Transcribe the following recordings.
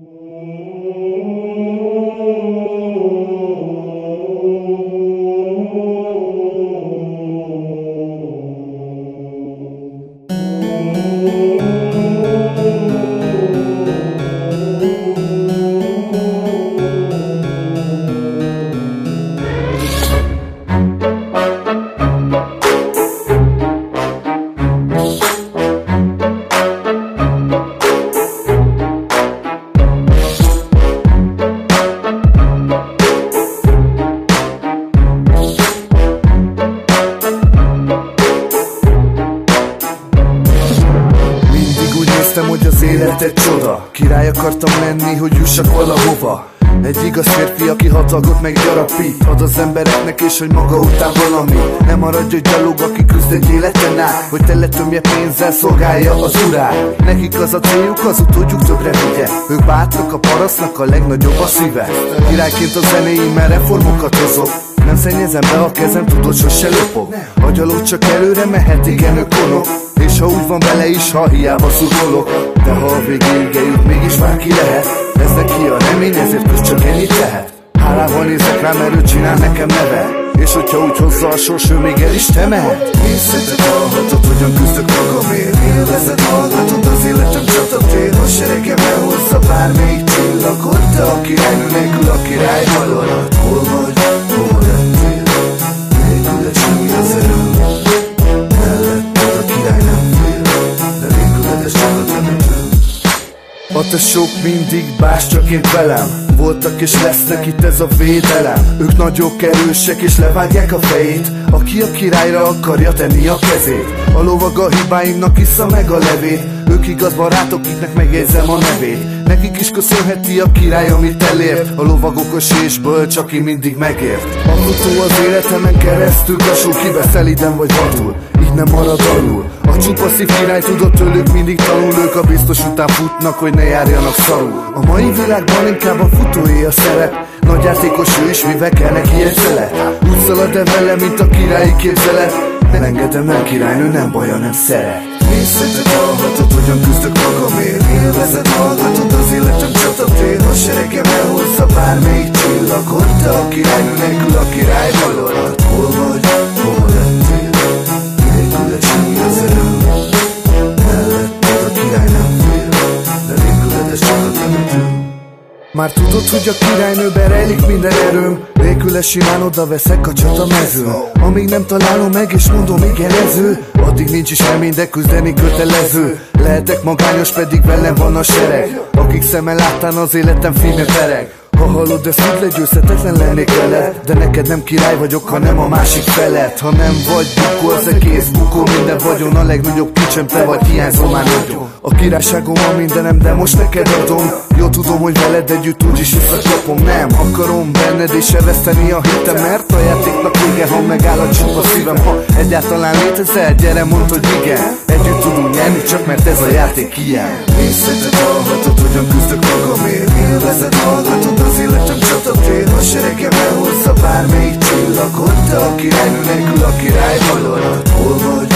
Mindig néztem, hogy az élet egy csoda. Király akartam lenni, hogy jussak valahova. Egy igaz férfi, aki hatagot meg gyarapít. Ad az embereknek és hogy maga után valami. Nem maradj egy gyalog, aki küzd egy életen át. Hogy tele tömje pénzzel szolgálja az urát. Nekik az a céljuk, az utódjuk többre vigye. Ők bátrak, a parasznak a legnagyobb a szíve. Királyként a zenéimmel reformokat hozok. Nem szennyezem be a kezem, tudod, sose lopok. A gyalog csak előre mehet, igen, ők konok És ha úgy van vele is, ha hiába szurkolok De ha a végéig eljut, mégis már ki lehet. Ez neki a remény, ezért köz csak ennyit tehet Hálával nézek rá, mert ő csinál nekem neve. És hogyha úgy hozza a sors, ő még el is temehet. Nézzetek, hallhatod, hogyan küzdök magamért Élvezet, hallgatod, az életem csatatér A seregem elhozza bármelyik csillagod De a királynő nélkül a király halad a tesók mindig bás csak én velem. Voltak és lesznek itt ez a védelem. Ők nagyok, erősek és levágják a fejét. Aki a királyra akarja tenni a kezét. A lovag a hibáinknak issza meg a levét. Ők igaz barátok, kiknek megjegyzem a nevét. Nekik is köszönheti a király, amit elért. A lovag okos és bölcs, aki mindig megért. A az életemen keresztül Kasul kiveszel iden vagy vadul. Így nem marad alul A csupa szív király tudott tőlük mindig tanul Ők a biztos után futnak, hogy ne járjanak szarul. A mai világban inkább a futóé a szerep. Nagy játékos ő is, mivel kell neki egy szelet. Úgy szalad el vele, mint a királyi képzelet. Nem engedem el királynő, nem baja, nem szeret. Nézzetek, hallhatod, hogyan küzdök magamért Élvezet, hallgatod, az életem csatatér A seregem elhozza bármelyik csillagot De a királynő nélkül a király valórat már tudod, hogy a királynőben rejlik minden erőm? Nélküle simán oda veszek a csata mezőn. Amíg nem találom meg és mondom igen ező Addig nincs is remény, de küzdeni kötelező. Lehetek magányos, pedig velem van a sereg. Akik szemmel láttán az életem filmje pereg. Ha hallod, ezt úgy legyőzhetetlen lennék veled. De neked nem király vagyok, hanem a másik felett Ha nem vagy bukó, az egész Minden vagyon a legnagyobb kicsem, te vagy hiányzom már nagyon. A királyságom a mindenem, de most neked adom. Jó tudom, hogy veled együtt úgyis visszakapom Nem akarom benned és elveszteni a hitem Mert a játéknak vége, ha megáll a csupa szívem. Ha egyáltalán létezel, gyere mondd, hogy igen. Együtt tudunk nyerni, csak mert ez a játék ilyen. Nézzetek, hallhatod, hogyan küzdök magamért. Élvezet, hallgatod, az életem csatatér A seregem elhozza bármelyik csillagot De a királynő nélkül a király valórat Hol vagy,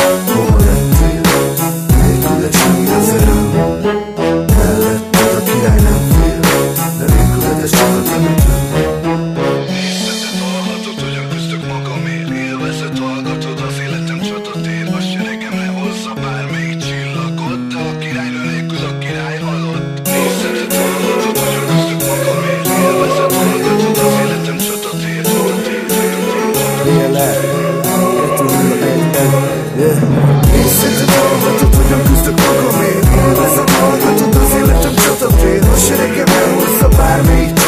made